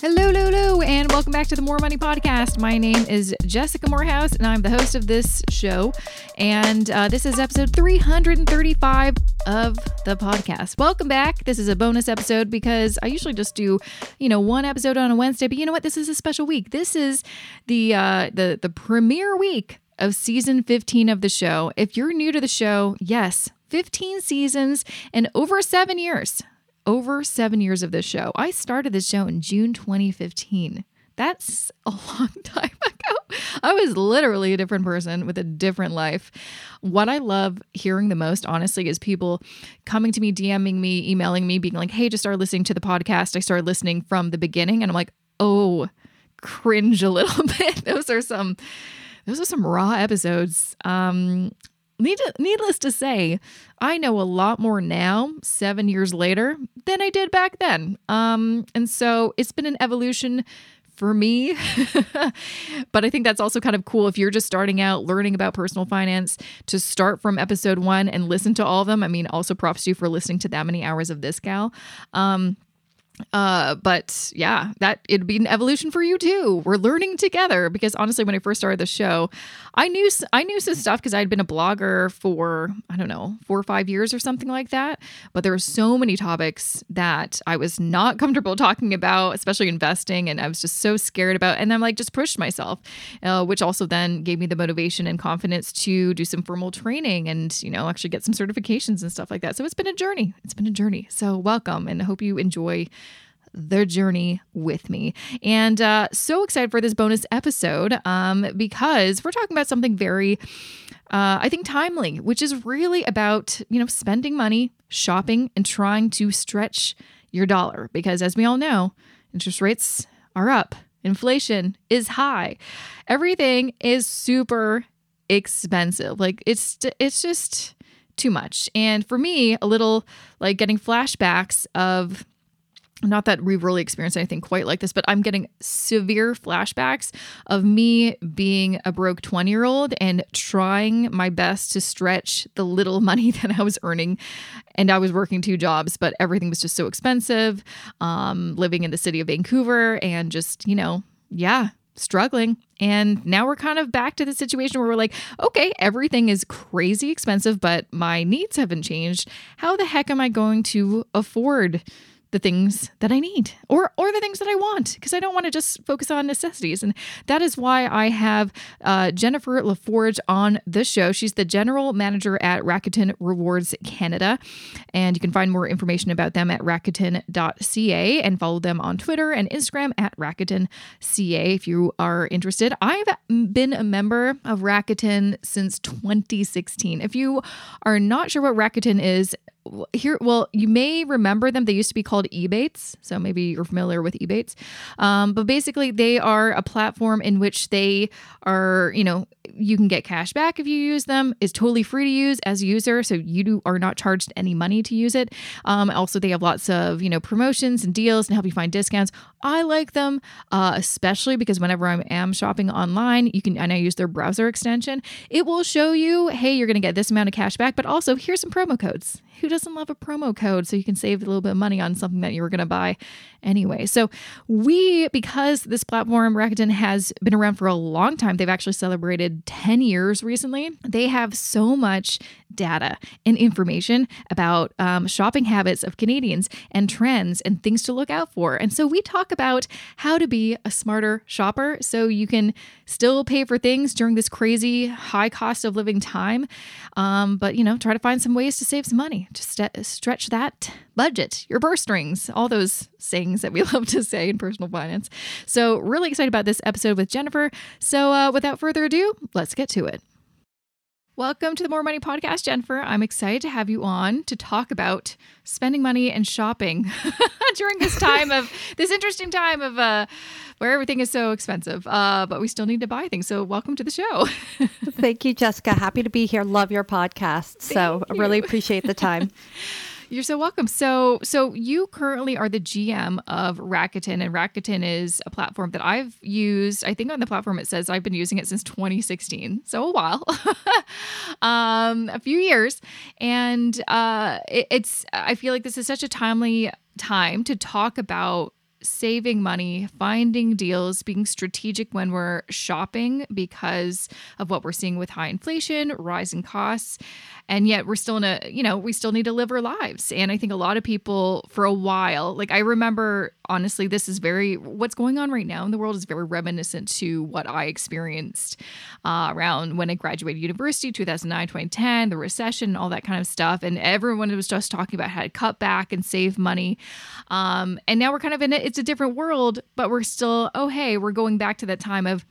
Hello, hello, and welcome back to the Mo' Money Podcast. My name is Jessica Moorhouse, and I'm the host of this show. And uh, this is episode 335 of the podcast. Welcome back. This is a bonus episode because I usually just do, you know, one episode on a Wednesday. But you know what? This is a special week. This is the uh, the the premiere week of season 15 of the show. If you're new to the show, yes, 15 seasons and over seven years over seven years of this show. I started this show in June 2015. That's a long time ago. I was literally a different person with a different life. What I love hearing the most, honestly, is people coming to me, DMing me, emailing me, being like, hey, just started listening to the podcast. I started listening from the beginning. And I'm like, oh, cringe a little bit. those are some. Those are some raw episodes. Um, needless to say, I know a lot more now, seven years later, than I did back then. Um, and so it's been an evolution for me. but I think that's also kind of cool if you're just starting out learning about personal finance to start from episode one and listen to all of them. I mean, also props to you for listening to that many hours of this gal. Um, uh, but yeah, that it'd be an evolution for you too. We're learning together because honestly, when I first started the show, I knew I knew some stuff because I had been a blogger for I don't know four or five years or something like that. But there were so many topics that I was not comfortable talking about, especially investing, and I was just so scared about. And I'm like, just pushed myself, uh, which also then gave me the motivation and confidence to do some formal training and you know actually get some certifications and stuff like that. So it's been a journey. It's been a journey. So welcome, and I hope you enjoy their journey with me. And uh, so excited for this bonus episode um, because we're talking about something very, uh, I think, timely, which is really about, you know, spending money, shopping, and trying to stretch your dollar. Because as we all know, interest rates are up, inflation is high, everything is super expensive. Like it's, it's just too much. And for me, a little like getting flashbacks of not that we've really experienced anything quite like this, but I'm getting severe flashbacks of me being a broke 20 year old and trying my best to stretch the little money that I was earning. And I was working two jobs, but everything was just so expensive. Um, living in the city of Vancouver and just, you know, yeah, struggling. And now we're kind of back to the situation where we're like, okay, everything is crazy expensive, but my needs haven't changed. How the heck am I going to afford? The things that I need or or the things that I want because I don't want to just focus on necessities and that is why I have uh, Jennifer LaForge on the show. She's the general manager at Rakuten Rewards Canada and you can find more information about them at rakuten.ca and follow them on Twitter and Instagram at rakutenca if you are interested. I've been a member of Rakuten since 2016. If you are not sure what Rakuten is, here well you may remember them. They used to be called ebates so maybe you're familiar with ebates. Um, but basically they are a platform in which they are you know you can get cash back if you use them is totally free to use as a user so you do, are not charged any money to use it. Um, also they have lots of you know promotions and deals and help you find discounts. I like them uh, especially because whenever i am shopping online you can and i use their browser extension it will show you hey you're going to get this amount of cash back but also here's some promo codes. Who doesn't love a promo code? So you can save a little bit of money on something that you were going to buy anyway? So, we, because this platform, Rakuten, has been around for a long time, they've actually celebrated 10 years recently. They have so much data and information about um, shopping habits of Canadians and trends and things to look out for. And so, we talk about how to be a smarter shopper so you can still pay for things during this crazy high cost of living time. Um, but, you know, try to find some ways to save some money to st- stretch that budget, your purse strings, all those sayings that we love to say in personal finance. So, really excited about this episode with Jennifer. So, uh, without further ado, let's get to it. Welcome to the Mo' Money Podcast, Jennifer. I'm excited to have you on to talk about spending money and shopping during this time of this interesting time of uh, where everything is so expensive, uh, but we still need to buy things. So, welcome to the show. Thank you, Jessica. Happy to be here. Love your podcast. Thank so, you. Really appreciate the time. You're so welcome. So, so you currently are the GM of Rakuten, and Rakuten is a platform that I've used. I think on the platform it says I've been using it since 2016, so a while, um, a few years, and uh, it, it's. I feel like this is such a timely time to talk about saving money, finding deals, being strategic when we're shopping because of what we're seeing with high inflation, rising costs. And yet we're still in a, you know, we still need to live our lives. And I think a lot of people for a while, like I remember, honestly, this is very, what's going on right now in the world is very reminiscent to what I experienced uh, around when I graduated university, 2009, 2010, the recession, all that kind of stuff. And everyone was just talking about how to cut back and save money. Um, and now we're kind of in it it's a different world, but we're still, oh, hey, we're going back to that time of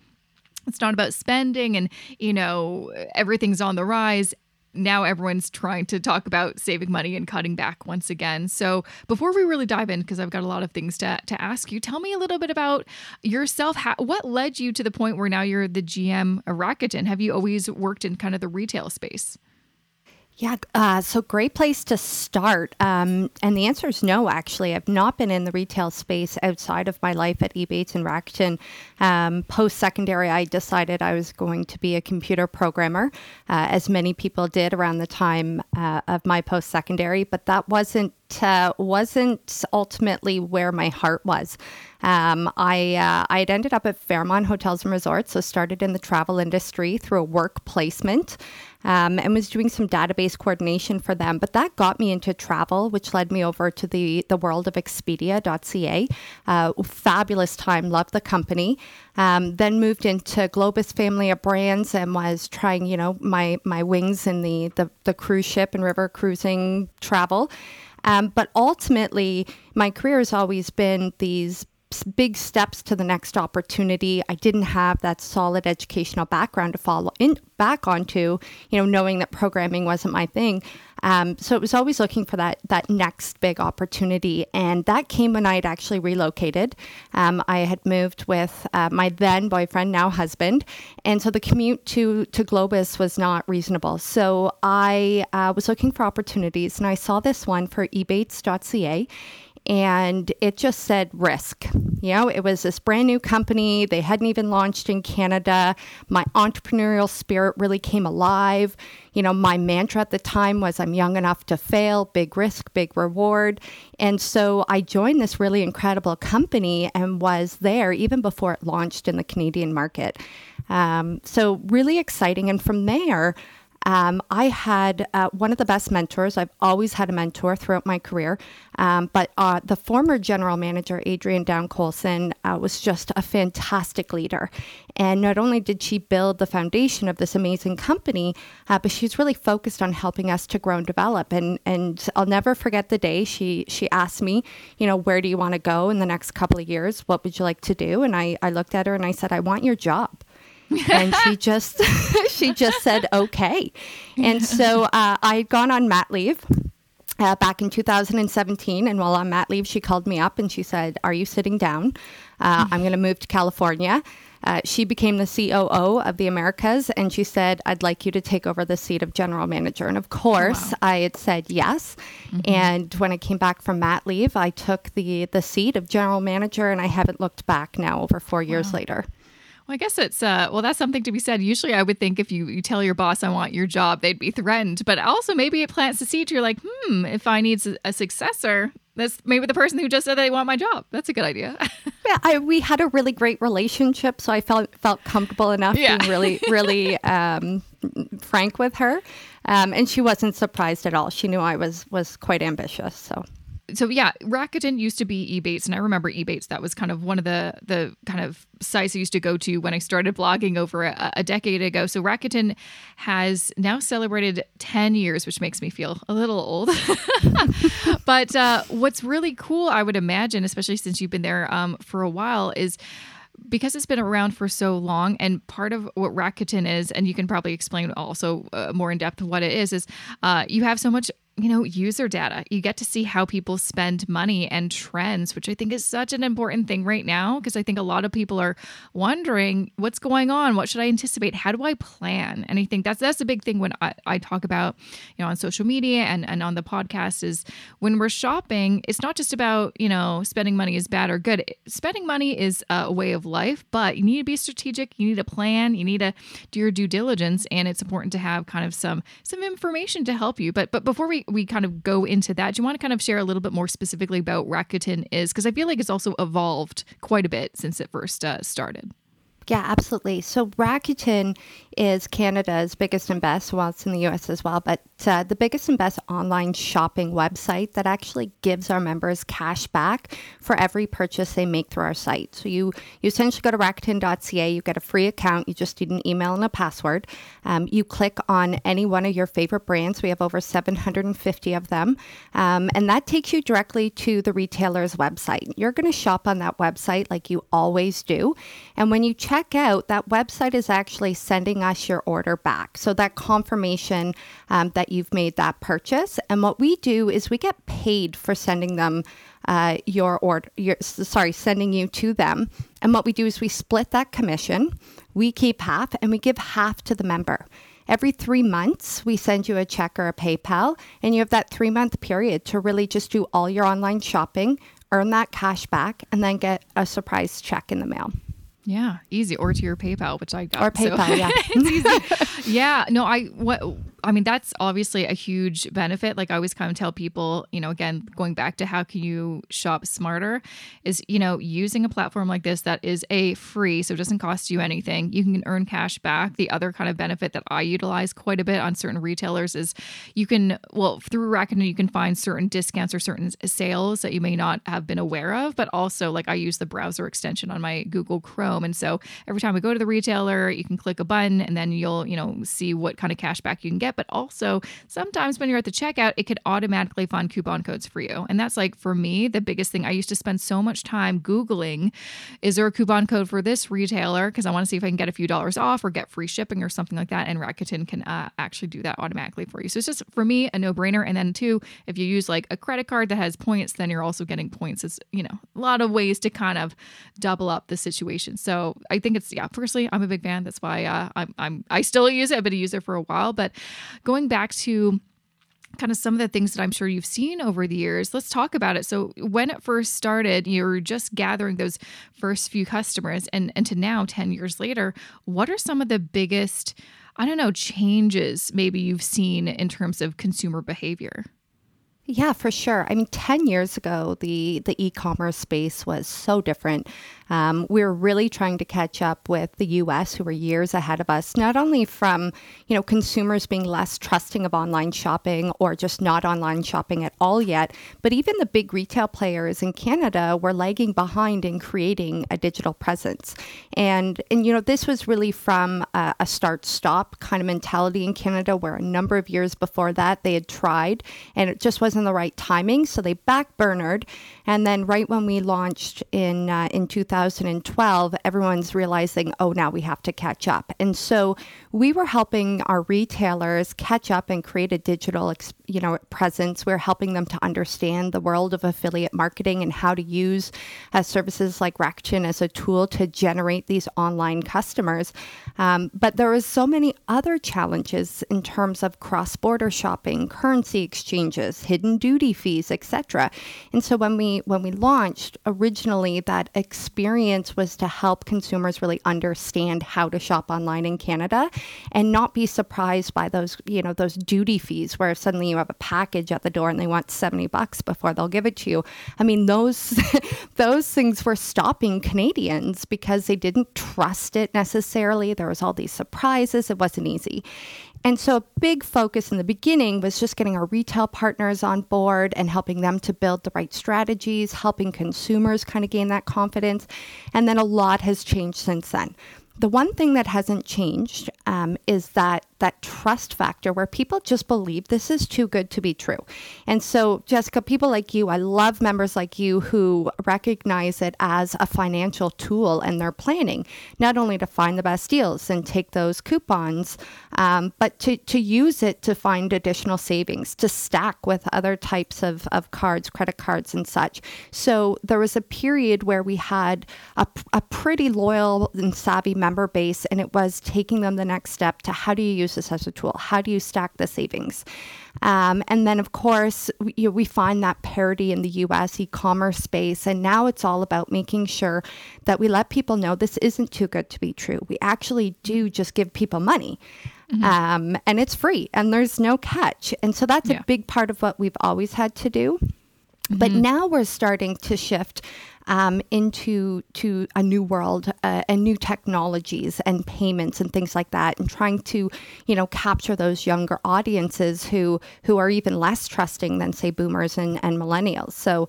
it's not about spending and, you know, everything's on the rise now everyone's trying to talk about saving money and cutting back once again. So before we really dive in, because I've got a lot of things to, to ask you, tell me a little bit about yourself. How, what led you to the point where now you're the GM of Rakuten? Have you always worked in kind of the retail space? Yeah, uh, so great place to start. Um, and the answer is no, actually. I've not been in the retail space outside of my life at Ebates and Rakuten. Um, Post secondary, I decided I was going to be a computer programmer, uh, as many people did around the time uh, of my post secondary, but that wasn't uh, wasn't ultimately where my heart was. Um, I uh, I had ended up at Fairmont Hotels and Resorts, so started in the travel industry through a work placement, um, and was doing some database coordination for them. But that got me into travel, which led me over to the the world of Expedia.ca. Uh, fabulous time, loved the company. Um, then moved into Globus family of brands and was trying, you know, my my wings in the the, the cruise ship and river cruising travel. Um, but ultimately, my career has always been these big steps to the next opportunity. I didn't have that solid educational background to follow in back onto, you know, knowing that programming wasn't my thing. Um, so it was always looking for that that next big opportunity, and that came when I had actually relocated. Um, I had moved with uh, my then boyfriend, now husband, and so the commute to to Globus was not reasonable. So I uh, was looking for opportunities, and I saw this one for ebates.ca and it just said risk. You know, it was this brand new company. They hadn't even launched in Canada. My entrepreneurial spirit really came alive. You know, my mantra at the time was I'm young enough to fail, big risk, big reward. And so I joined this really incredible company and was there even before it launched in the Canadian market. Um, so, really exciting. And from there, um, I had uh, one of the best mentors. I've always had a mentor throughout my career. Um, but uh, the former general manager, Adrienne Down Colson, uh, was just a fantastic leader. And not only did she build the foundation of this amazing company, uh, but she was really focused on helping us to grow and develop. And, and I'll never forget the day she, she asked me, you know, where do you want to go in the next couple of years? What would you like to do? And I, I looked at her and I said, I want your job and she just she just said okay and so uh, i had gone on mat leave uh, back in 2017 and while on mat leave she called me up and she said are you sitting down uh, i'm going to move to california uh, she became the COO of the Americas, and she said, "I'd like you to take over the seat of general manager." And of course, wow. I had said yes. Mm-hmm. And when I came back from mat leave, I took the the seat of general manager, and I haven't looked back now. Over four years wow. later. Well, I guess it's uh well that's something to be said. Usually I would think if you, you tell your boss I want your job, they'd be threatened. But also maybe it plants the seed. You're like, hmm, if I need a successor, that's maybe the person who just said they want my job. That's a good idea. yeah, I, we had a really great relationship, so I felt felt comfortable enough yeah. being really, really um, frank with her, um, and she wasn't surprised at all. She knew I was was quite ambitious. So so yeah, Rakuten used to be Ebates, and I remember Ebates. That was kind of one of the the kind of sites I used to go to when I started blogging over a, a decade ago. So Rakuten has now celebrated ten years, which makes me feel a little old. but uh, what's really cool, I would imagine, especially since you've been there um, for a while, is because it's been around for so long and part of what rakuten is and you can probably explain also uh, more in depth what it is is uh, you have so much you know, user data. You get to see how people spend money and trends, which I think is such an important thing right now because I think a lot of people are wondering what's going on, what should I anticipate, how do I plan? And I think that's that's a big thing when I, I talk about, you know, on social media and, and on the podcast is when we're shopping, it's not just about, you know, spending money is bad or good. Spending money is a way of life, but you need to be strategic, you need a plan, you need to do your due diligence, and it's important to have kind of some some information to help you. But but before we we kind of go into that, do you want to kind of share a little bit more specifically about Rakuten is? Because I feel like it's also evolved quite a bit since it first uh, started. Yeah, absolutely. So Rakuten is Canada's biggest and best, well, it's in the US as well, but uh, the biggest and best online shopping website that actually gives our members cash back for every purchase they make through our site. So you, you essentially go to Rakuten.ca, you get a free account, you just need an email and a password. Um, you click on any one of your favorite brands. We have over 750 of them. Um, and that takes you directly to the retailer's website. You're going to shop on that website like you always do. And when you check check out, that website is actually sending us your order back. So that confirmation um, that you've made that purchase. And what we do is we get paid for sending them uh, your order, your, sorry, sending you to them. And what we do is we split that commission. We keep half and we give half to the member. Every three months, we send you a check or a PayPal, and you have that three month period to really just do all your online shopping, earn that cash back, and then get a surprise check in the mail. Yeah, easy. Or to your PayPal, which I got. Or PayPal, so. yeah. yeah. No, I what I mean, that's obviously a huge benefit. Like I always kind of tell people, you know, again, going back to how can you shop smarter is, you know, using a platform like this that is a free, so it doesn't cost you anything. You can earn cash back. The other kind of benefit that I utilize quite a bit on certain retailers is you can, well, through Rakuten, you can find certain discounts or certain sales that you may not have been aware of, but also like I use the browser extension on my Google Chrome. And so every time we go to the retailer, you can click a button and then you'll, you know, see what kind of cash back you can get get, but also sometimes when you're at the checkout, it could automatically find coupon codes for you. And that's like for me, the biggest thing. I used to spend so much time Googling, is there a coupon code for this retailer? Because I want to see if I can get a few dollars off or get free shipping or something like that. And Rakuten can uh, actually do that automatically for you. So it's just for me a no brainer. And then two, if you use like a credit card that has points, then you're also getting points. It's, you know, a lot of ways to kind of double up the situation. So I think it's, yeah, firstly, I'm a big fan. That's why uh, I'm, I'm, I still use it. I've been a user for a while, but going back to kind of some of the things that I'm sure you've seen over the years. Let's talk about it. So when it first started, you were just gathering those first few customers and and to now 10 years later, what are some of the biggest I don't know changes maybe you've seen in terms of consumer behavior? Yeah, for sure. I mean, 10 years ago, the, the e commerce space was so different. Um, we are really trying to catch up with the US, who were years ahead of us, not only from, you know, consumers being less trusting of online shopping or just not online shopping at all yet, but even the big retail players in Canada were lagging behind in creating a digital presence. And, and you know, this was really from a, a start stop kind of mentality in Canada, where a number of years before that they had tried and it just wasn't the right timing. So they backburnered. And then right when we launched in, uh, in 2012, everyone's realizing, oh, now we have to catch up. And so we were helping our retailers catch up and create a digital, you know, presence. We we're helping them to understand the world of affiliate marketing and how to use uh, services like Rakuten as a tool to generate these online customers. Um, but there was so many other challenges in terms of cross-border shopping, currency exchanges, hidden duty fees, etc. And so when we when we launched originally, that experience experience was to help consumers really understand how to shop online in Canada and not be surprised by those, you know, those duty fees where suddenly you have a package at the door and they want 70 bucks before they'll give it to you. I mean, those those things were stopping Canadians because they didn't trust it necessarily. There was all these surprises. It wasn't easy. And so, a big focus in the beginning was just getting our retail partners on board and helping them to build the right strategies, helping consumers kind of gain that confidence. And then a lot has changed since then. The one thing that hasn't changed um, is that that trust factor where people just believe this is too good to be true. And so, Jessica, people like you, I love members like you who recognize it as a financial tool in their planning, not only to find the best deals and take those coupons, um, but to, to use it to find additional savings, to stack with other types of, of cards, credit cards, and such. So, there was a period where we had a, a pretty loyal and savvy member base, and it was taking them the next step to how do you use use this as a tool? How do you stack the savings? Um, and then, of course, we, you know, we find that parity in the US e commerce space. And now it's all about making sure that we let people know this isn't too good to be true. We actually do just give people money. Mm-hmm. Um, and it's free and there's no catch. And so that's yeah. a big part of what we've always had to do. Mm-hmm. But now we're starting to shift um, into to a new world uh, and new technologies and payments and things like that, and trying to, you know, capture those younger audiences who who are even less trusting than say boomers and, and millennials. So.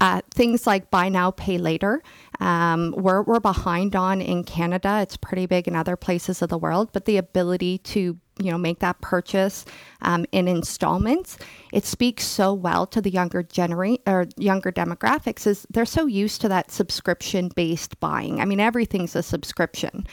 Uh, things like buy now, pay later, um, we're, we're behind on in Canada. It's pretty big in other places of the world, but the ability to you know make that purchase um, in installments. It speaks so well to the younger generation or younger demographics is they're so used to that subscription based buying. I mean everything's a subscription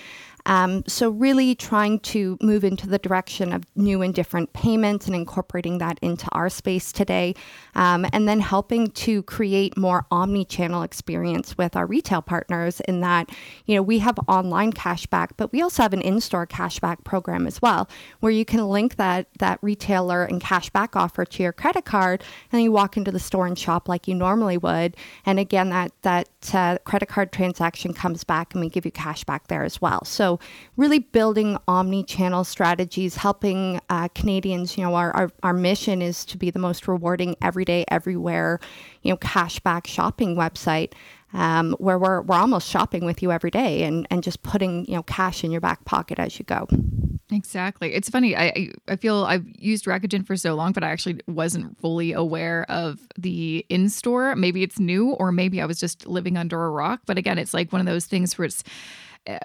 um, so, really trying to move into the direction of new and different payments and incorporating that into our space today. Um, and then helping to create more omni channel experience with our retail partners in that, you know, we have online cashback, but we also have an in store cashback program as well, where you can link that, that retailer and cashback offer to your credit card. And you walk into the store and shop like you normally would. And again, that, that uh, credit card transaction comes back and we give you cash back there as well. So, really building omni-channel strategies, helping uh, Canadians. You know, our, our our mission is to be the most rewarding everyday, everywhere, you know, cashback shopping website. Um, where we're, we're almost shopping with you every day and, and just putting you know cash in your back pocket as you go. Exactly. It's funny. I I feel I've used Rakuten for so long, but I actually wasn't fully aware of the in store. Maybe it's new, or maybe I was just living under a rock. But again, it's like one of those things where it's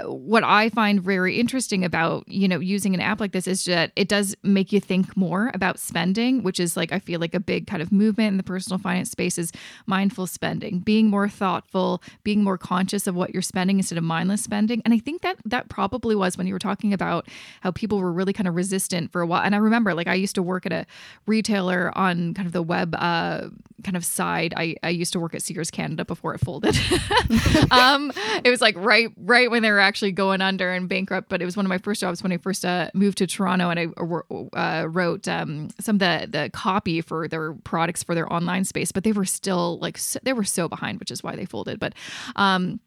what I find very interesting about, you know, using an app like this is that it does make you think more about spending, which is like I feel like a big kind of movement in the personal finance space is mindful spending, being more thoughtful, being more conscious of what you're spending instead of mindless spending. And I think that that probably was when you were talking about how people were really kind of resistant for a while. And I remember like I used to work at a retailer on kind of the web uh, kind of side. I, I used to work at Sears Canada before it folded. um, it was like right right when they were actually going under and bankrupt. But it was one of my first jobs when I first uh, moved to Toronto, and I uh, wrote um, some of the the copy for their products for their online space. But they were still like so, they were so behind, which is why they folded. But um,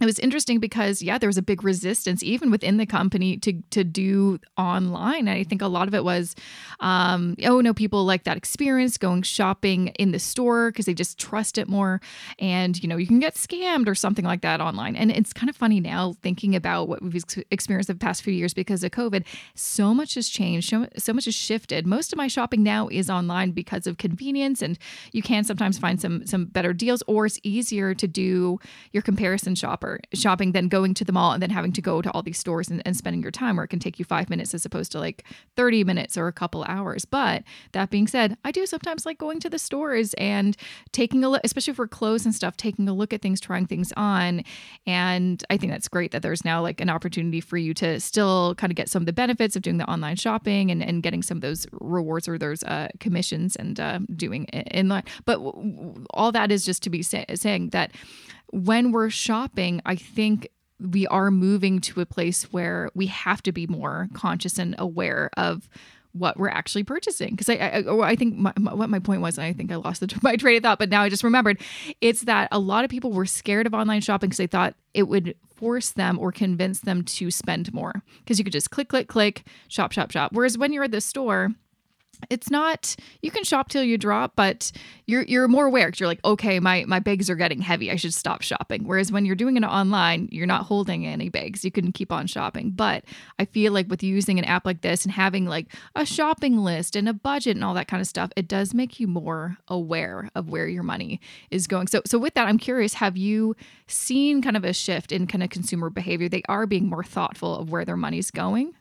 it was interesting because yeah there was a big resistance even within the company to to do online. And i think a lot of it was um, oh no people like that experience going shopping in the store because they just trust it more. And you know you can get scammed or something like that online. And it's kind of funny now thinking about what we've experienced the past few years because of covid. So much has changed so, so much has shifted. Most of my shopping now is online because of convenience and you can sometimes find some some better deals or it's easier to do your comparison shopper shopping than going to the mall and then having to go to all these stores and, and spending your time where it can take you five minutes as opposed to like 30 minutes or a couple hours. But that being said, I do sometimes like going to the stores and taking a look, especially for clothes and stuff, taking a look at things, trying things on. And I think that's great that there's now like an opportunity for you to still kind of get some of the benefits of doing the online shopping and, and getting some of those rewards or those uh, commissions and uh, doing in line. But all that is just to be say- saying that when we're shopping, I think we are moving to a place where we have to be more conscious and aware of what we're actually purchasing. Because I, I, I think my, my, what my point was, and I think I lost the, my train of thought, but now I just remembered. It's that a lot of people were scared of online shopping because they thought it would force them or convince them to spend more. Because you could just click, click, click, shop, shop, shop. Whereas when you're at the store, it's not you can shop till you drop but you're you're more aware because you're like okay my my bags are getting heavy. I should stop shopping. Whereas when you're doing it online you're not holding any bags. You can keep on shopping. But i feel like with using an app like this and having like a shopping list and a budget and all that kind of stuff it does make you more aware of where your money is going. So so with that i'm curious have you seen kind of a shift in kind of consumer behavior? They are being more thoughtful of where their money's going?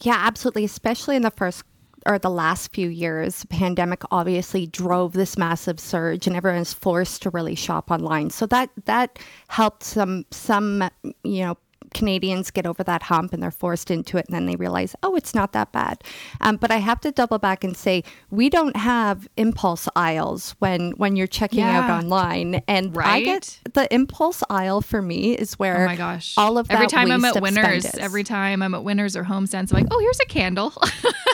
Yeah, absolutely. Especially in the first or the last few years, pandemic obviously drove this massive surge, and everyone's forced to really shop online. So that that helped some some you know Canadians get over that hump and they're forced into it, and then they realize, oh, it's not that bad. Um, but I have to double back and say we don't have impulse aisles when when you're checking yeah. out online, and right? I get the impulse aisle for me is where oh my gosh all of every time I'm at Winners, every time I'm at Winners or HomeSense, I'm like, oh, here's a candle.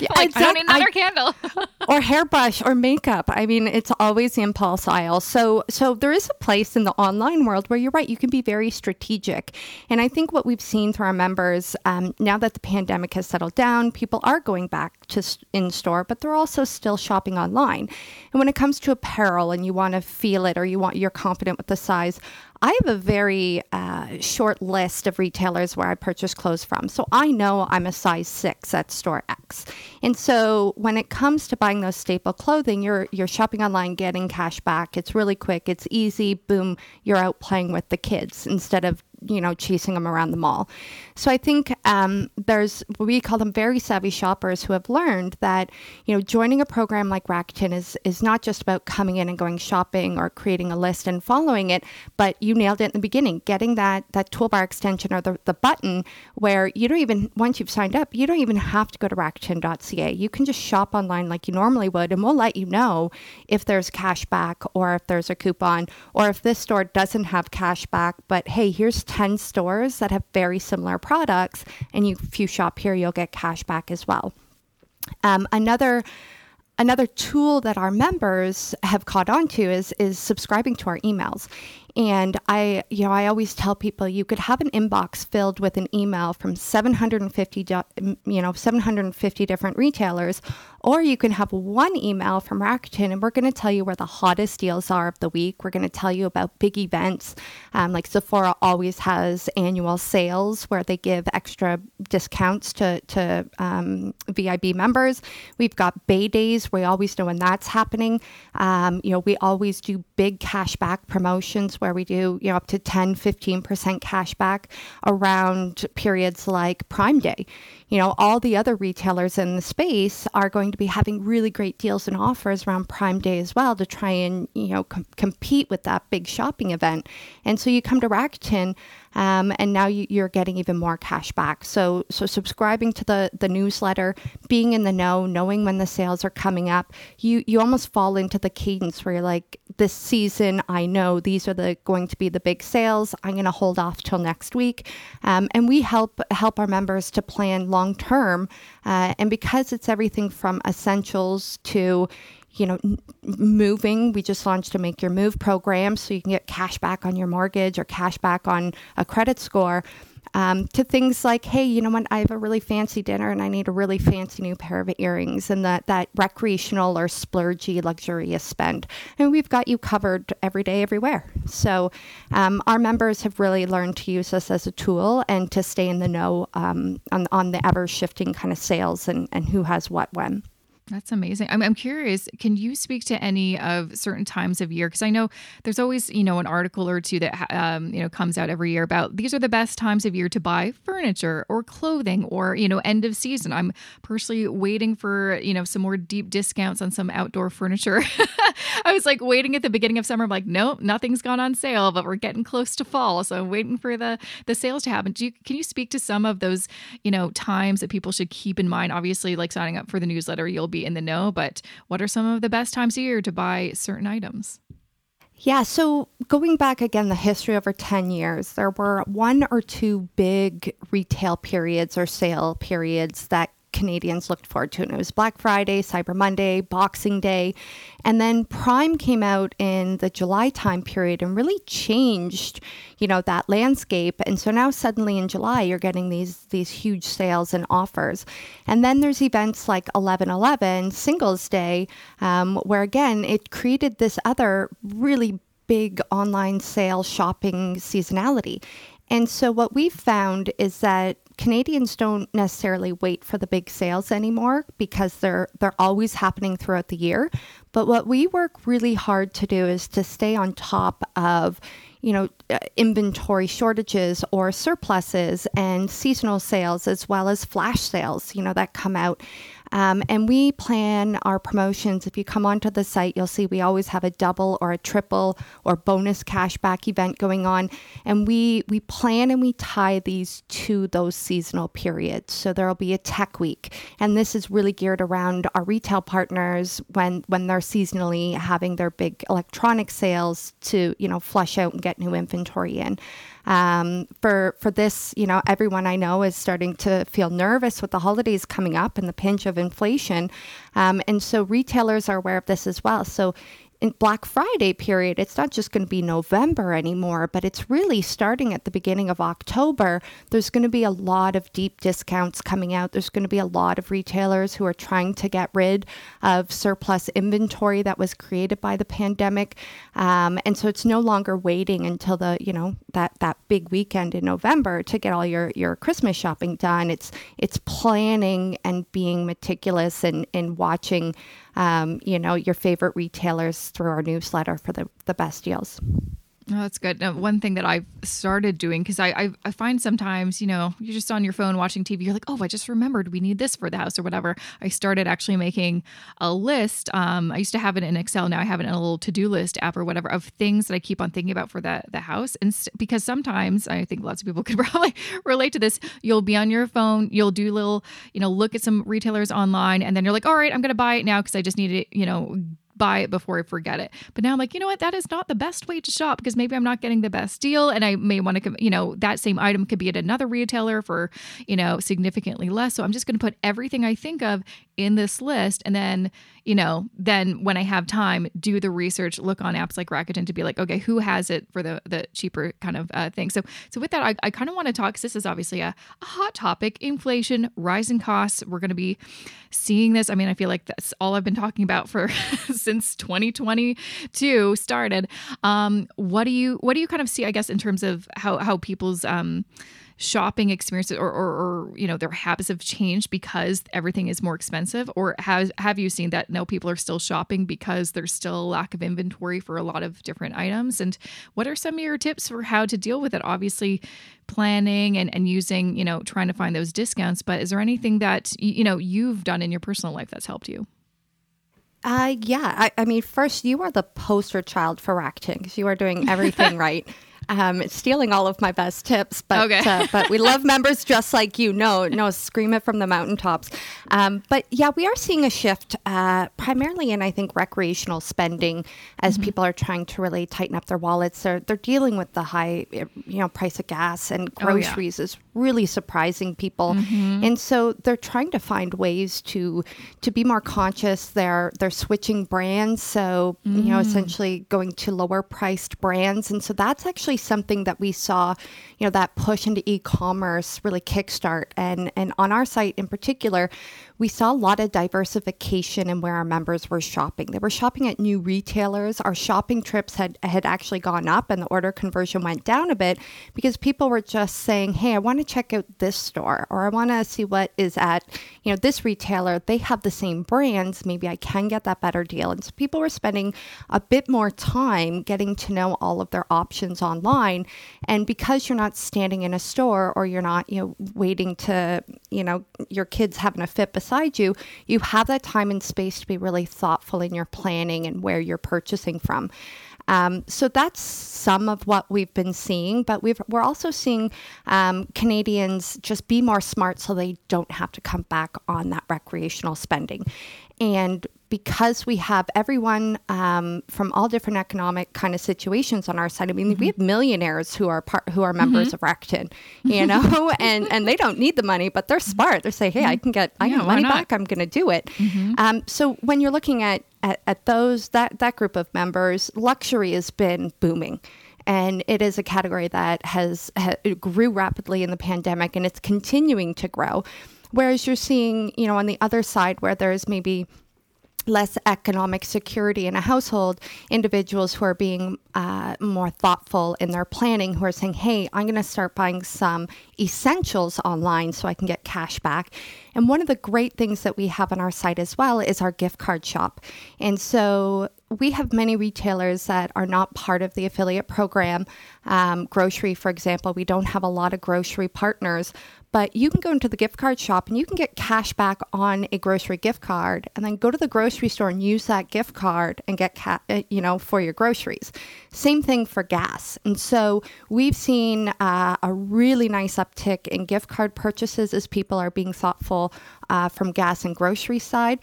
Yeah, like, exactly. I don't need another I, candle. or hairbrush or makeup. I mean, it's always the impulse aisle. So so there is a place in the online world where you're right. You can be very strategic, and I think what we've seen through our members um, now that the pandemic has settled down, people are going back to in store, but they're also still shopping online. And when it comes to apparel, and you want to feel it, or you want you're confident with the size, I have a very uh, short list of retailers where I purchase clothes from. So I know I'm a size six at store X. And so when it comes to buying those staple clothing, you're you're shopping online, getting cash back. It's really quick. It's easy. Boom, you're out playing with the kids instead of you know, chasing them around the mall. So I think um, there's, we call them very savvy shoppers who have learned that, you know, joining a program like Rakuten is, is not just about coming in and going shopping or creating a list and following it, but you nailed it in the beginning, getting that, that toolbar extension or the, the button where you don't even, once you've signed up, you don't even have to go to Rakuten.ca. You can just shop online like you normally would, and we'll let you know if there's cash back or if there's a coupon or if this store doesn't have cash back, but hey, here's 10 stores that have very similar products, and you, if you shop here, you'll get cash back as well. Um, another another tool that our members have caught on to is is subscribing to our emails and I, you know, I always tell people you could have an inbox filled with an email from 750, you know, 750 different retailers, or you can have one email from Rakuten, and we're going to tell you where the hottest deals are of the week. We're going to tell you about big events, um, like Sephora always has annual sales where they give extra discounts to to um, VIB members. We've got Bay Days. We always know when that's happening. Um, you know, we always do big cashback promotions where we do you know up to 10 15% cashback around periods like prime day you know all the other retailers in the space are going to be having really great deals and offers around prime day as well to try and you know com- compete with that big shopping event. And so you come to rakuten um, and now you, are getting even more cash back. So, so subscribing to the the newsletter, being in the know, knowing when the sales are coming up, you you almost fall into the cadence where you're like, this season, I know these are the going to be the big sales. I'm going to hold off till next week, um, and we help help our members to plan long term. Uh, and because it's everything from essentials to you know, moving. We just launched a Make Your Move program so you can get cash back on your mortgage or cash back on a credit score. Um, to things like, hey, you know what? I have a really fancy dinner and I need a really fancy new pair of earrings, and that that recreational or splurgy, luxurious spend. And we've got you covered every day, everywhere. So um, our members have really learned to use us as a tool and to stay in the know um, on on the ever shifting kind of sales and and who has what when. That's amazing. I'm, I'm curious. Can you speak to any of certain times of year? Because I know there's always, you know, an article or two that um, you know comes out every year about these are the best times of year to buy furniture or clothing or you know end of season. I'm personally waiting for you know some more deep discounts on some outdoor furniture. I was like waiting at the beginning of summer. I'm like, nope, nothing's gone on sale, but we're getting close to fall, so I'm waiting for the the sales to happen. Do you can you speak to some of those you know times that people should keep in mind? Obviously, like signing up for the newsletter, you'll be be in the know, but what are some of the best times of year to buy certain items? Yeah, so going back again, the history over 10 years, there were one or two big retail periods or sale periods that Canadians looked forward to. And it was Black Friday, Cyber Monday, Boxing Day. And then Prime came out in the July time period and really changed, you know, that landscape. And so now suddenly in July, you're getting these these huge sales and offers. And then there's events like 11/11, Singles Day, um, where again, it created this other really big online sale shopping seasonality. And so what we've found is that Canadians don't necessarily wait for the big sales anymore because they're they're always happening throughout the year. But what we work really hard to do is to stay on top of you know, uh, inventory shortages or surpluses and seasonal sales, as well as flash sales, you know, that come out. Um, and we plan our promotions. If you come onto the site, you'll see we always have a double or a triple or bonus cashback event going on. And we, we plan and we tie these to those seasonal periods. So there'll be a tech week. And this is really geared around our retail partners when, when they're seasonally having their big electronic sales to, you know, flush out and get new inventory in. Um, for for this, you know, everyone I know is starting to feel nervous with the holidays coming up and the pinch of inflation, um, and so retailers are aware of this as well. So in Black Friday period, it's not just going to be November anymore, but it's really starting at the beginning of October. There's going to be a lot of deep discounts coming out. There's going to be a lot of retailers who are trying to get rid of surplus inventory that was created by the pandemic, um, and so it's no longer waiting until the you know that that big weekend in November to get all your your Christmas shopping done. It's it's planning and being meticulous and and watching um, you know, your favorite retailers through our newsletter for the, the best deals. Oh, that's good. Now, one thing that I've started doing because I, I, I find sometimes you know you're just on your phone watching TV. You're like, oh, I just remembered we need this for the house or whatever. I started actually making a list. Um, I used to have it in Excel. Now I have it in a little to do list app or whatever of things that I keep on thinking about for the the house. And st- because sometimes I think lots of people could probably relate to this. You'll be on your phone. You'll do little you know look at some retailers online, and then you're like, all right, I'm gonna buy it now because I just need to you know buy it before I forget it. But now I'm like, you know what? That is not the best way to shop because maybe I'm not getting the best deal. And I may want to, you know, that same item could be at another retailer for, you know, significantly less. So I'm just going to put everything I think of in this list. And then, you know, then when I have time, do the research, look on apps like Rakuten to be like, okay, who has it for the, the cheaper kind of uh, thing. So, so with that, I, I kind of want to talk, because this is obviously a, a hot topic, inflation, rising costs. We're going to be seeing this. I mean, I feel like that's all I've been talking about for since 2022 started. Um, what do you what do you kind of see? I guess in terms of how how people's um, shopping experiences or, or, or, you know their habits have changed because everything is more expensive? Or has have you seen that no people are still shopping because there's still a lack of inventory for a lot of different items? And what are some of your tips for how to deal with it? Obviously planning and, and using you know trying to find those discounts but is there anything that you know you've done in your personal life that's helped you? Uh, yeah. I, I, mean, first, you are the poster child for Rakuten because you are doing everything right um, stealing all of my best tips, but okay. uh, but we love members just like you. No, no, scream it from the mountaintops. Um, but yeah, we are seeing a shift uh, primarily in I think recreational spending as mm-hmm. people are trying to really tighten up their wallets. They're they're dealing with the high you know price of gas and groceries oh, yeah. is really surprising people, mm-hmm. and so they're trying to find ways to to be more conscious. They're they're switching brands, so mm. you know mm. essentially going to lower priced brands, and so that's actually something that we saw, you know, that push into e-commerce really kickstart. And and on our site in particular, we saw a lot of diversification in where our members were shopping. They were shopping at new retailers. Our shopping trips had had actually gone up and the order conversion went down a bit because people were just saying, "Hey, I want to check out this store or I want to see what is at, you know, this retailer. They have the same brands. Maybe I can get that better deal." And so people were spending a bit more time getting to know all of their options online. And because you're not standing in a store or you're not, you know, waiting to, you know, your kids having a fit beside you, you have that time and space to be really thoughtful in your planning and where you're purchasing from. Um, so that's some of what we've been seeing, but we are also seeing um, Canadians just be more smart so they don't have to come back on that recreational spending. And because we have everyone um, from all different economic kind of situations on our side. I mean, mm-hmm. we have millionaires who are part who are members mm-hmm. of Rakuten, you know, and and they don't need the money, but they're smart. They say, hey, I can get I yeah, get money back. I'm going to do it. Mm-hmm. Um, so when you're looking at, at at those that that group of members, luxury has been booming and it is a category that has, has grew rapidly in the pandemic and it's continuing to grow whereas you're seeing you know on the other side where there's maybe less economic security in a household, individuals who are being uh, more thoughtful in their planning, who are saying, hey, I'm going to start buying some essentials online so I can get cash back. And one of the great things that we have on our site as well is our gift card shop. And so we have many retailers that are not part of the affiliate program. Um, grocery, for example, we don't have a lot of grocery partners, but you can go into the gift card shop and you can get cash back on a grocery gift card, and then go to the grocery store and use that gift card and get ca- uh, you know for your groceries. Same thing for gas, and so we've seen uh, a really nice uptick in gift card purchases as people are being thoughtful uh, from gas and grocery side.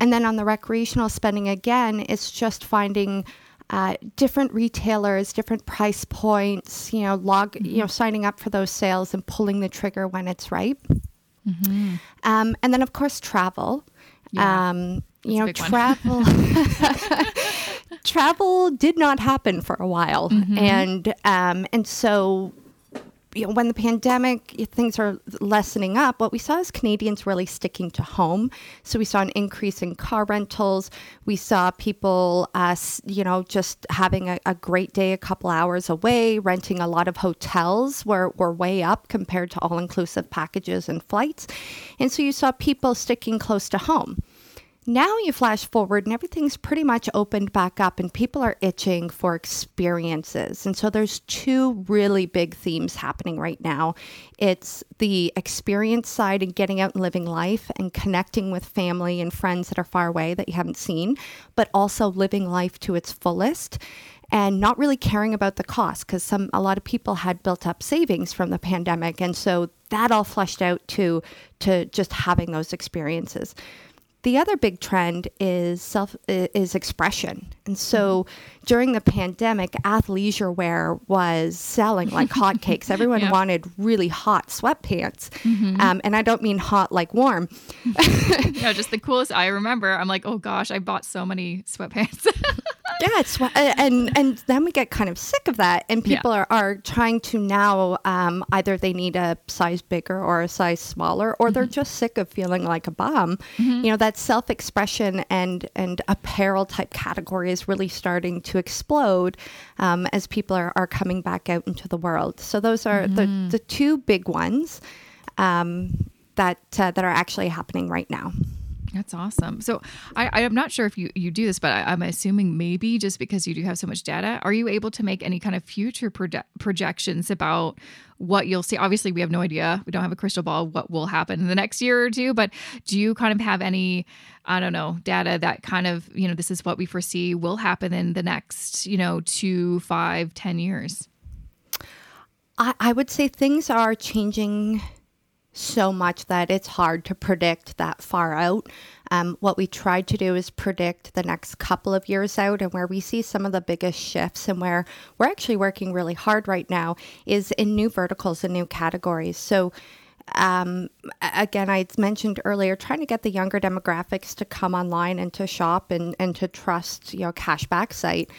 And then on the recreational spending, again, it's just finding uh, different retailers, different price points, you know, log, mm-hmm. you know, signing up for those sales and pulling the trigger when it's right. Mm-hmm. Um, and then, of course, travel. Yeah. Um, you know, travel. travel did not happen for a while, mm-hmm. and um, and so you know, when the pandemic, things are lessening up, what we saw is Canadians really sticking to home. So we saw an increase in car rentals. We saw people, uh, you know, just having a, a, great day a couple hours away, renting a lot of hotels were, were way up compared to all inclusive packages and flights. And so you saw people sticking close to home. Now you flash forward and everything's pretty much opened back up and people are itching for experiences. And so there's two really big themes happening right now. It's the experience side and getting out and living life and connecting with family and friends that are far away that you haven't seen, but also living life to its fullest and not really caring about the cost because some a lot of people had built up savings from the pandemic and so that all flushed out to to just having those experiences the other big trend is self is expression. And so mm-hmm. during the pandemic, athleisure wear was selling like hotcakes. Everyone yeah. wanted really hot sweatpants. Mm-hmm. Um, and I don't mean hot like warm. no, just the coolest. I remember, I'm like, oh gosh, I bought so many sweatpants. yeah, it's and and then we get kind of sick of that, and people yeah. are, are trying to now um, either they need a size bigger or a size smaller, or mm-hmm. they're just sick of feeling like a bum. Mm-hmm. You know, that self expression and and apparel type category is really starting to explode um, as people are, are coming back out into the world. So those are mm-hmm. the the two big ones um, that uh, that are actually happening right now. That's awesome. So I, I'm not sure if you, you do this, but I, am assuming maybe just because you do have so much data, are you able to make any kind of future proje- projections about what you'll see? Obviously, we have no idea. We don't have a crystal ball what will happen in the next year or two, but do you kind of have any, I don't know, data that kind of, you know, this is what we foresee will happen in the next, you know, two, five, ten years? I, I would say things are changing so much that it's hard to predict that far out. Um, what we tried to do is predict the next couple of years out, and where we see some of the biggest shifts, and where we're actually working really hard right now, is in new verticals and new categories. So, um, again, I mentioned earlier, trying to get the younger demographics to come online and to shop and, and to trust, you know, cashback site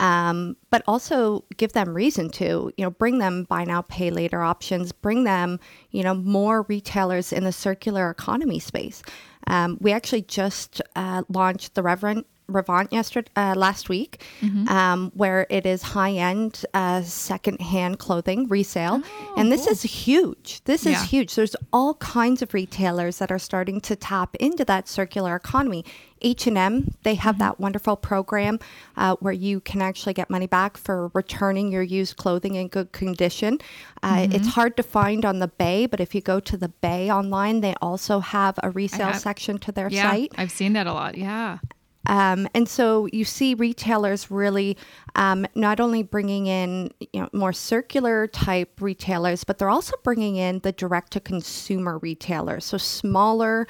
um, but also give them reason to, you know, bring them buy now, pay later options, bring them, you know, more retailers in the circular economy space. Um, we actually just uh, launched the Reverent Revant yesterday, uh, last week, mm-hmm. um, where it is high end uh, secondhand clothing resale, oh, and this cool. is huge. This yeah. is huge. There's all kinds of retailers that are starting to tap into that circular economy. H&M, they have mm-hmm. that wonderful program uh, where you can actually get money back for returning your used clothing in good condition. Uh, mm-hmm. It's hard to find on the Bay, but if you go to the Bay online, they also have a resale have, section to their yeah, site. I've seen that a lot. Yeah. Um, and so you see retailers really um, not only bringing in you know, more circular type retailers, but they're also bringing in the direct to consumer retailers. So smaller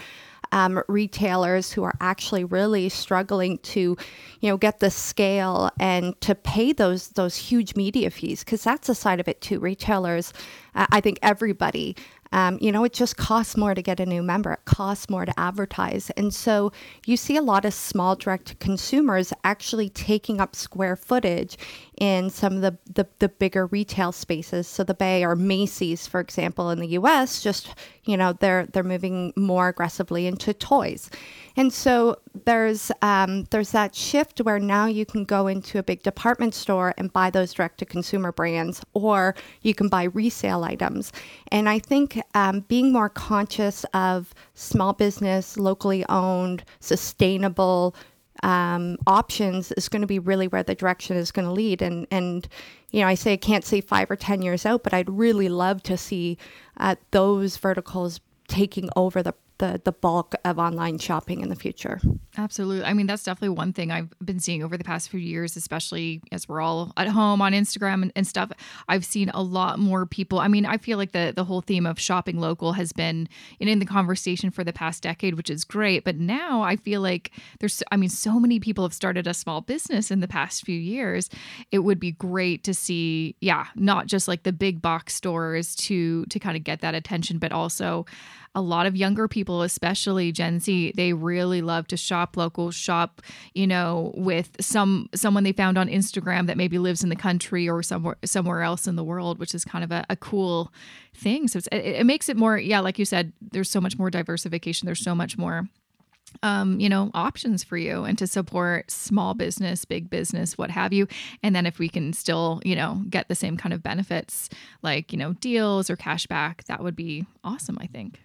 um, retailers who are actually really struggling to, you know, get the scale and to pay those those huge media fees because that's a side of it too. Retailers, uh, I think everybody um, you know, it just costs more to get a new member. It costs more to advertise. And so you see a lot of small direct consumers actually taking up square footage in some of the, the, the bigger retail spaces. So the Bay or Macy's, for example, in the US, just, you know, they're they're moving more aggressively into toys. And so there's um, there's that shift where now you can go into a big department store and buy those direct to consumer brands, or you can buy resale items. And I think um, being more conscious of small business, locally owned, sustainable um, options is going to be really where the direction is going to lead. And and you know, I say I can't see five or ten years out, but I'd really love to see uh, those verticals taking over the the the bulk of online shopping in the future. Absolutely. I mean, that's definitely one thing I've been seeing over the past few years, especially as we're all at home on Instagram and, and, stuff. I've seen a lot more people. I mean, I feel like the the whole theme of shopping local has been in, in the conversation for the past decade, which is great. But now I feel like there's, I mean, so many people have started a small business in the past few years. It would be great to see, yeah, not just like the big box stores to to kind of get that attention, but also a lot of younger people, especially Gen Z, they really love to shop local, shop, you know, with some someone they found on Instagram that maybe lives in the country or somewhere somewhere else in the world, which is kind of a, a cool thing. So it, it makes it more, yeah, like you said, there's so much more diversification. There's so much more um, you know, options for you and to support small business, big business, what have you. And then if we can still, you know, get the same kind of benefits like, you know, deals or cash back, that would be awesome, I think.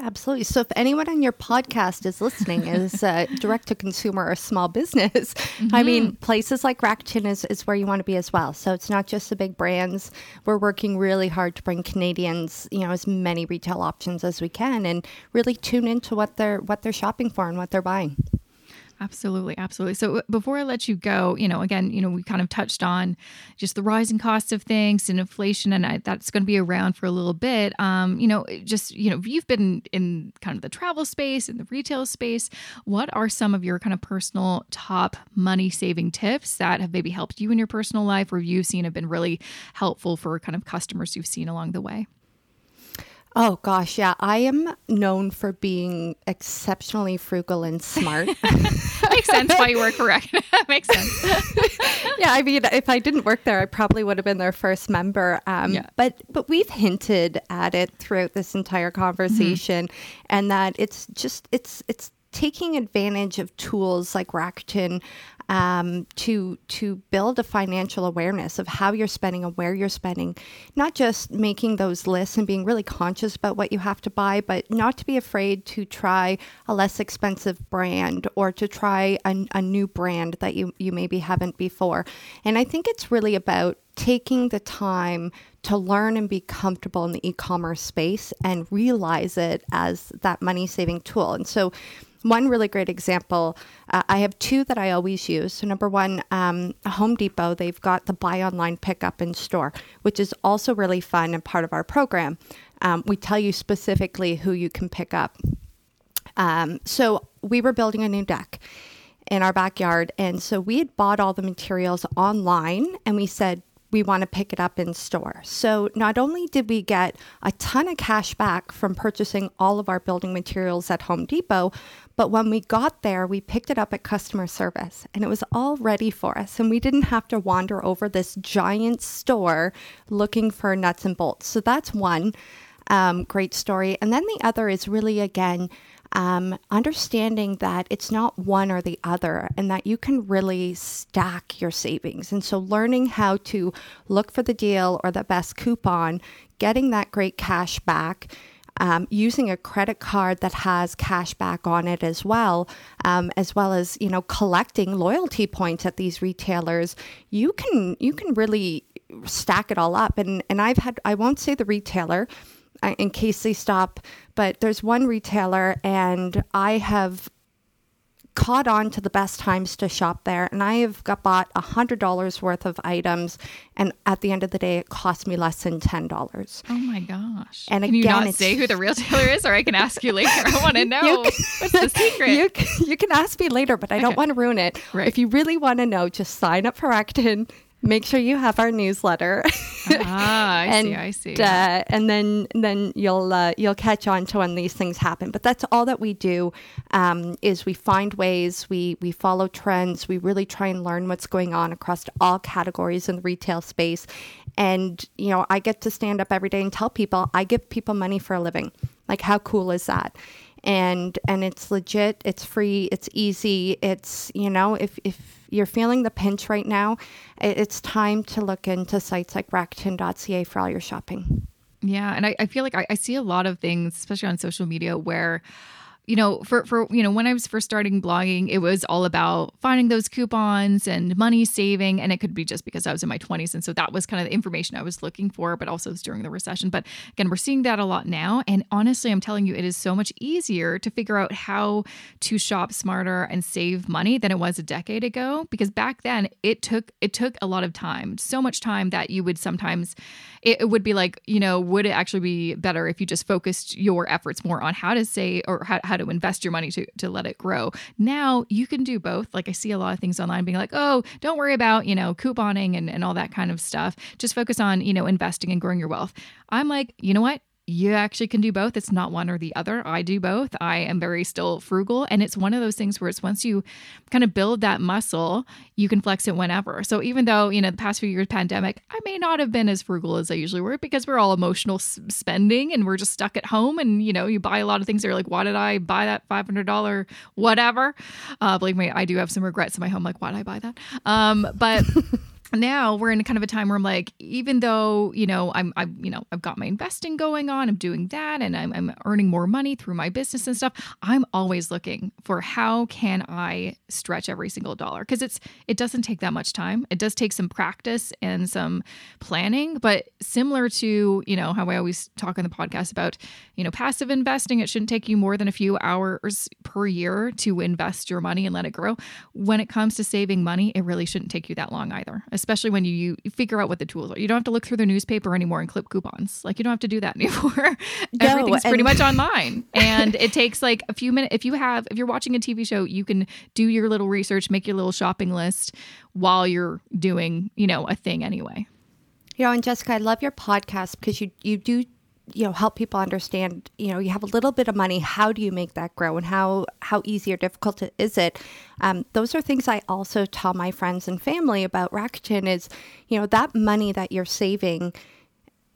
Absolutely. So, if anyone on your podcast is listening, is uh, direct to consumer or small business, mm-hmm. I mean, mm-hmm. places like Rakuten is, is where you want to be as well. So, it's not just the big brands. We're working really hard to bring Canadians, you know, as many retail options as we can, and really tune into what they're what they're shopping for and what they're buying. Absolutely, absolutely. So uh, before I let you go, you know, again, you know, we kind of touched on just the rising costs of things and inflation, and I, that's going to be around for a little bit. Um, you know, just you know, you've been in kind of the travel space and the retail space. What are some of your kind of personal top money saving tips that have maybe helped you in your personal life, or you've seen have been really helpful for kind of customers you've seen along the way? Oh gosh, yeah. I am known for being exceptionally frugal and smart. Makes sense why you work for Rakuten. Makes sense. yeah, I mean, if I didn't work there, I probably would have been their first member. Um, yeah. But but we've hinted at it throughout this entire conversation, mm-hmm. and that it's just it's it's taking advantage of tools like Rakuten um, to to build a financial awareness of how you're spending and where you're spending, not just making those lists and being really conscious about what you have to buy, but not to be afraid to try a less expensive brand or to try a, a new brand that you you maybe haven't before. And I think it's really about taking the time to learn and be comfortable in the e-commerce space and realize it as that money saving tool. And so one really great example, uh, I have two that I always use. So, number one, um, Home Depot, they've got the buy online, pick up in store, which is also really fun and part of our program. Um, we tell you specifically who you can pick up. Um, so, we were building a new deck in our backyard. And so we had bought all the materials online and we said, we want to pick it up in store. So not only did we get a ton of cash back from purchasing all of our building materials at Home Depot, but when we got there, we picked it up at customer service and it was all ready for us. And we didn't have to wander over this giant store looking for nuts and bolts. So that's one um, great story. And then the other is really, again, um, understanding that it's not one or the other and that you can really stack your savings. And so, learning how to look for the deal or the best coupon, getting that great cash back. Um, using a credit card that has cash back on it as well, um, as well as you know collecting loyalty points at these retailers, you can you can really stack it all up. And and I've had I won't say the retailer, in case they stop. But there's one retailer, and I have caught on to the best times to shop there. And i have got bought a hundred dollars worth of items and at the end of the day it cost me less than ten dollars. Oh my gosh. And can again, you not say who the retailer is or i can ask you later? I want to know. can, what's the secret? You, you, can ask me later but i don't want to ruin it. Right. if you really want to know just sign up for Rakuten make sure you have our newsletter. ah, I and, see. I see. Uh, and then then you'll uh, you'll catch on to when these things happen. But that's all that we do um, is we find ways, we we follow trends, we really try and learn what's going on across all categories in the retail space. And you know, I get to stand up every day and tell people I give people money for a living. Like, how cool is that? And and it's legit it's free it's easy it's you know if if you're feeling the pinch right now, it's time to look into sites like Rakuten.ca for all your shopping. Yeah. And I, I feel like I, I see a lot of things, especially on social media, where you know, for for you know, when I was first starting blogging, it was all about finding those coupons and money saving, and it could be just because I was in my 20s, and so that was kind of the information I was looking for. But also, it was during the recession. But again, we're seeing that a lot now, and honestly, I'm telling you, it is so much easier to figure out how to shop smarter and save money than it was a decade ago. Because back then, it took it took a lot of time, so much time that you would sometimes it, it would be like, you know, would it actually be better if you just focused your efforts more on how to say or how, how to invest your money to, to let it grow? Now you can do both. Like I see a lot of things online being like, oh, don't worry about, you know, couponing and, and all that kind of stuff. Just focus on, you know, investing and growing your wealth. I'm like, you know what? You actually can do both. It's not one or the other. I do both. I am very still frugal. And it's one of those things where it's once you kind of build that muscle, you can flex it whenever. So even though, you know, the past few years pandemic, I may not have been as frugal as I usually were because we're all emotional spending and we're just stuck at home. And, you know, you buy a lot of things are like, why did I buy that $500 whatever? Uh, believe me, I do have some regrets in my home. Like, why did I buy that? Um, but now we're in a kind of a time where I'm like, even though you know I'm, I, you know, I've got my investing going on, I'm doing that, and I'm, I'm earning more money through my business and stuff. I'm always looking for how can I stretch every single dollar because it's it doesn't take that much time. It does take some practice and some planning, but similar to you know how I always talk on the podcast about you know passive investing, it shouldn't take you more than a few hours per year to invest your money and let it grow. When it comes to saving money, it really shouldn't take you that long either especially when you, you figure out what the tools are. You don't have to look through the newspaper anymore and clip coupons. Like you don't have to do that anymore. No, Everything's pretty much online. and it takes like a few minutes. If you have, if you're watching a TV show, you can do your little research, make your little shopping list while you're doing, you know, a thing anyway. You know, and Jessica, I love your podcast because you you do you know help people understand you know you have a little bit of money how do you make that grow and how how easy or difficult is it? Um, those are things i also tell my friends and family about rakuten is you know that money that you're saving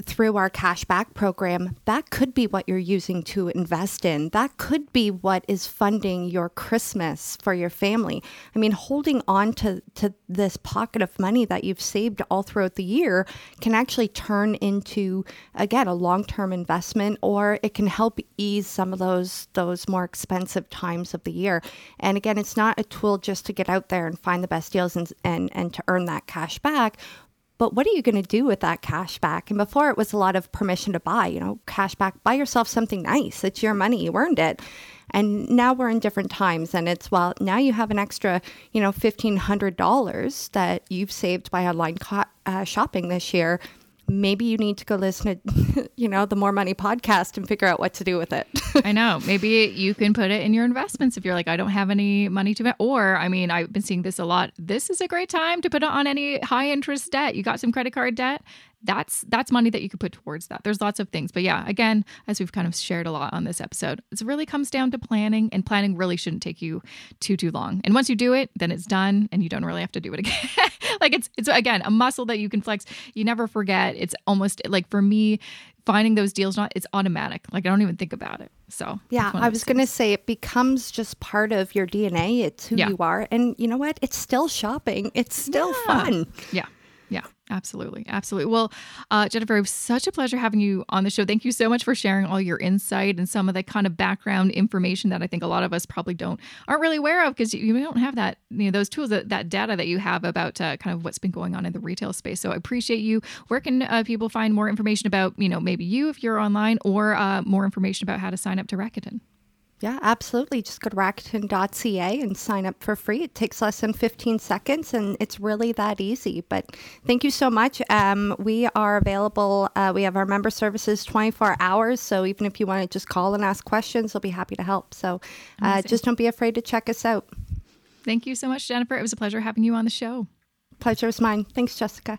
through our cashback program, that could be what you're using to invest in. That could be what is funding your Christmas for your family. I mean, holding on to, to this pocket of money that you've saved all throughout the year can actually turn into, again, a long term investment, or it can help ease some of those, those more expensive times of the year. And again, it's not a tool just to get out there and find the best deals and, and, and to earn that cash back but what are you going to do with that cash back? And before it was a lot of permission to buy, you know, cash back, buy yourself something nice. It's your money, you earned it. And now we're in different times, and it's well, now you have an extra, you know, $1,500 that you've saved by online co- uh, shopping this year maybe you need to go listen to, you know, the Mo' Money podcast and figure out what to do with it. I know. Maybe you can put it in your investments if you're like, I don't have any money to. Or, I mean, I've been seeing this a lot. This is a great time to put it on any high interest debt. You got some credit card debt that's that's money that you could put towards that. There's lots of things. But yeah, again, as we've kind of shared a lot on this episode, it really comes down to planning and planning really shouldn't take you too too long. And once you do it, then it's done and you don't really have to do it again. like it's it's again, a muscle that you can flex. You never forget. It's almost like for me finding those deals not it's automatic. Like I don't even think about it. So yeah, I was going to say it becomes just part of your DNA. It's who yeah. you are, and you know what? It's still shopping. It's still yeah. fun. Yeah. Absolutely. Absolutely. Well, uh, Jennifer, it was such a pleasure having you on the show. Thank you so much for sharing all your insight and some of the kind of background information that I think a lot of us probably don't aren't really aware of because you, don't have that, you know, those tools, that, that data that you have about uh, kind of what's been going on in the retail space. So I appreciate you. Where can uh, people find more information about, you know, maybe you if you're online or uh, more information about how to sign up to Rakuten? Yeah, absolutely. Just go to Rakuten.ca and sign up for free. It takes less than 15 seconds and it's really that easy. But thank you so much. Um, we are available. Uh, we have our member services 24 hours. So even if you want to just call and ask questions, we'll be happy to help. So uh, just don't be afraid to check us out. Thank you so much, Jennifer. It was a pleasure having you on the show. Pleasure is mine. Thanks, Jessica.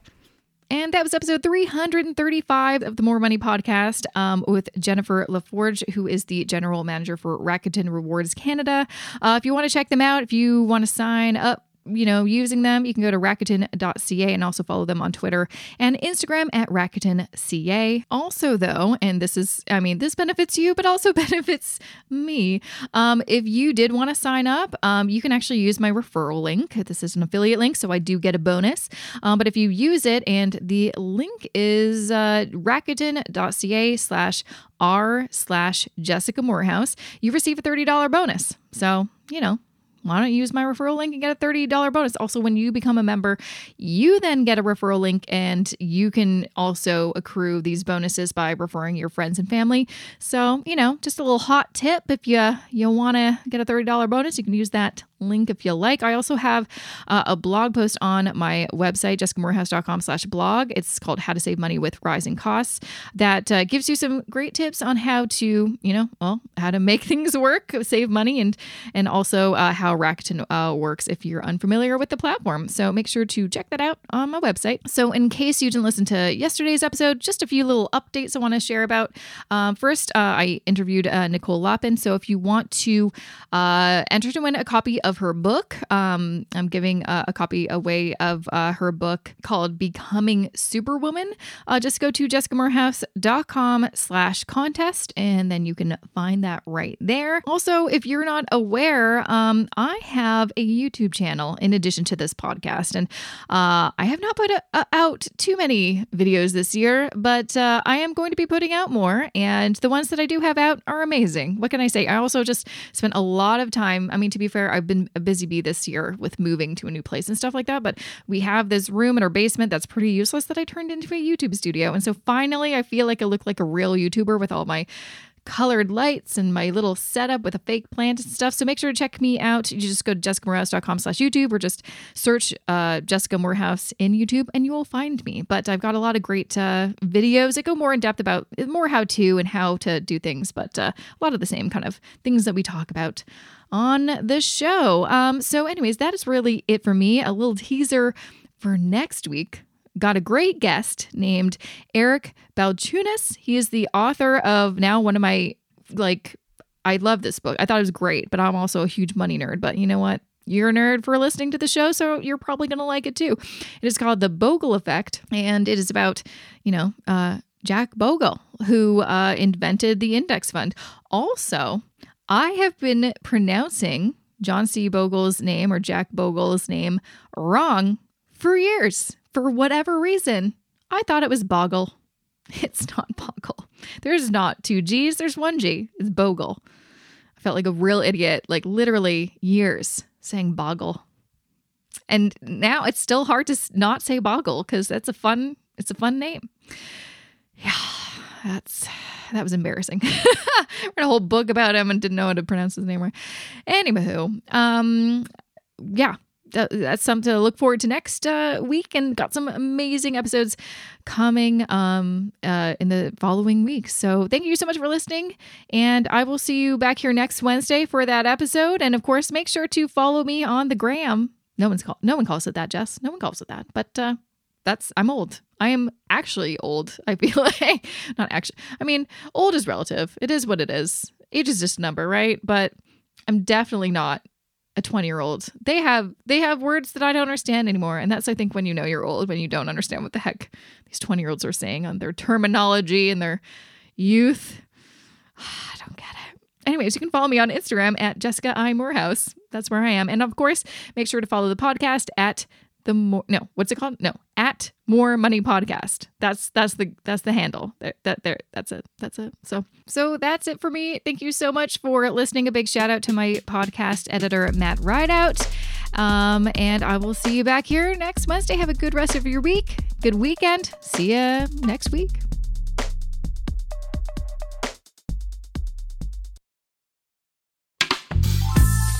And that was episode 335 of the Mo' Money podcast um, with Jennifer LaForge, who is the general manager for Rakuten Rewards Canada. Uh, if you want to check them out, if you want to sign up you know, using them, you can go to Rakuten.ca and also follow them on Twitter and Instagram at RakutenCA. Also, though, and this is, I mean, this benefits you, but also benefits me. Um, if you did want to sign up, um, you can actually use my referral link. This is an affiliate link, so I do get a bonus. Um, but if you use it, and the link is uh, Rakuten.ca slash r slash Jessica Moorhouse, you receive a $30 bonus. So, you know, why don't you use my referral link and get a $30 bonus? Also, when you become a member, you then get a referral link and you can also accrue these bonuses by referring your friends and family. So, you know, just a little hot tip if you you want to get a $30 bonus, you can use that link if you like. I also have uh, a blog post on my website, jessicamoorhouse.com slash blog. It's called How to Save Money with Rising Costs that uh, gives you some great tips on how to, you know, well, how to make things work, save money, and and also uh, how Rakuten uh, works if you're unfamiliar with the platform. So make sure to check that out on my website. So in case you didn't listen to yesterday's episode, just a few little updates I want to share about. Um, first, uh, I interviewed Nicole Lapin. So if you want to enter to win a copy of of her book. Um, I'm giving a, a, copy away of uh, her book called Becoming Superwoman. Uh, just go to jessicamoorhouse.com slash contest and then you can find that right there. Also, if you're not aware, um, I have a YouTube channel in addition to this podcast. And uh, I have not put a, a, out too many videos this year, but uh, I am going to be putting out more. And the ones that I do have out are amazing. What can I say? I also just spent a lot of time. I mean, to be fair, I've been been a busy bee this year with moving to a new place and stuff like that. But we have this room in our basement that's pretty useless that I turned into a YouTube studio. And so finally, I feel like I look like a real YouTuber with all my colored lights and my little setup with a fake plant and stuff. So make sure to check me out. You just go to jessicamoorhouse.com slash YouTube or just search uh, Jessica Moorhouse in YouTube and you will find me. But I've got a lot of great uh, videos that go more in depth about more how to and how to do things, but uh, a lot of the same kind of things that we talk about on the show. Um, so, anyways, that is really it for me. A little teaser for next week. Got a great guest named Eric Balchunas. He is the author of now one of my like I love this book. I thought it was great, but I'm also a huge money nerd. But you know what? You're a nerd for listening to the show, so you're probably going to like it too. It is called The Bogle Effect, and it is about, you know, uh, Jack Bogle, who uh, invented the index fund. Also, I have been pronouncing John C. Bogle's name or Jack Bogle's name wrong for years. For whatever reason, I thought it was Boggle. It's not Boggle. There's not two G's, there's one G. It's Bogle. I felt like a real idiot, like literally years saying Boggle. And now it's still hard to not say Boggle because that's a fun, it's a fun name. Yeah, that's that was embarrassing. Read a whole book about him and didn't know how to pronounce his name right. Anywho, um, yeah, that, that's something to look forward to next uh, week and got some amazing episodes coming um, uh, in the following weeks. So thank you so much for listening. And I will see you back here next Wednesday for that episode. And of course, make sure to follow me on the gram. No one's called, no one calls it that, Jess. No one calls it that. But uh, that's I'm old. I am actually old. I feel like not actually. I mean, old is relative. It is what it is. Age is just a number, right? But I'm definitely not a 20 year old. They have they have words that I don't understand anymore, and that's I think when you know you're old when you don't understand what the heck these 20 year olds are saying on their terminology and their youth. I don't get it. Anyways, you can follow me on Instagram at Jessica I Moorhouse. That's where I am, and of course, make sure to follow the podcast at the more no what's it called? No at more money podcast. That's that's the that's the handle. There that there that's it. That's it. So so that's it for me. Thank you so much for listening. A big shout out to my podcast editor matt rideout. Um, and i will see you back here next wednesday have a good rest of your week. Good weekend. See you next week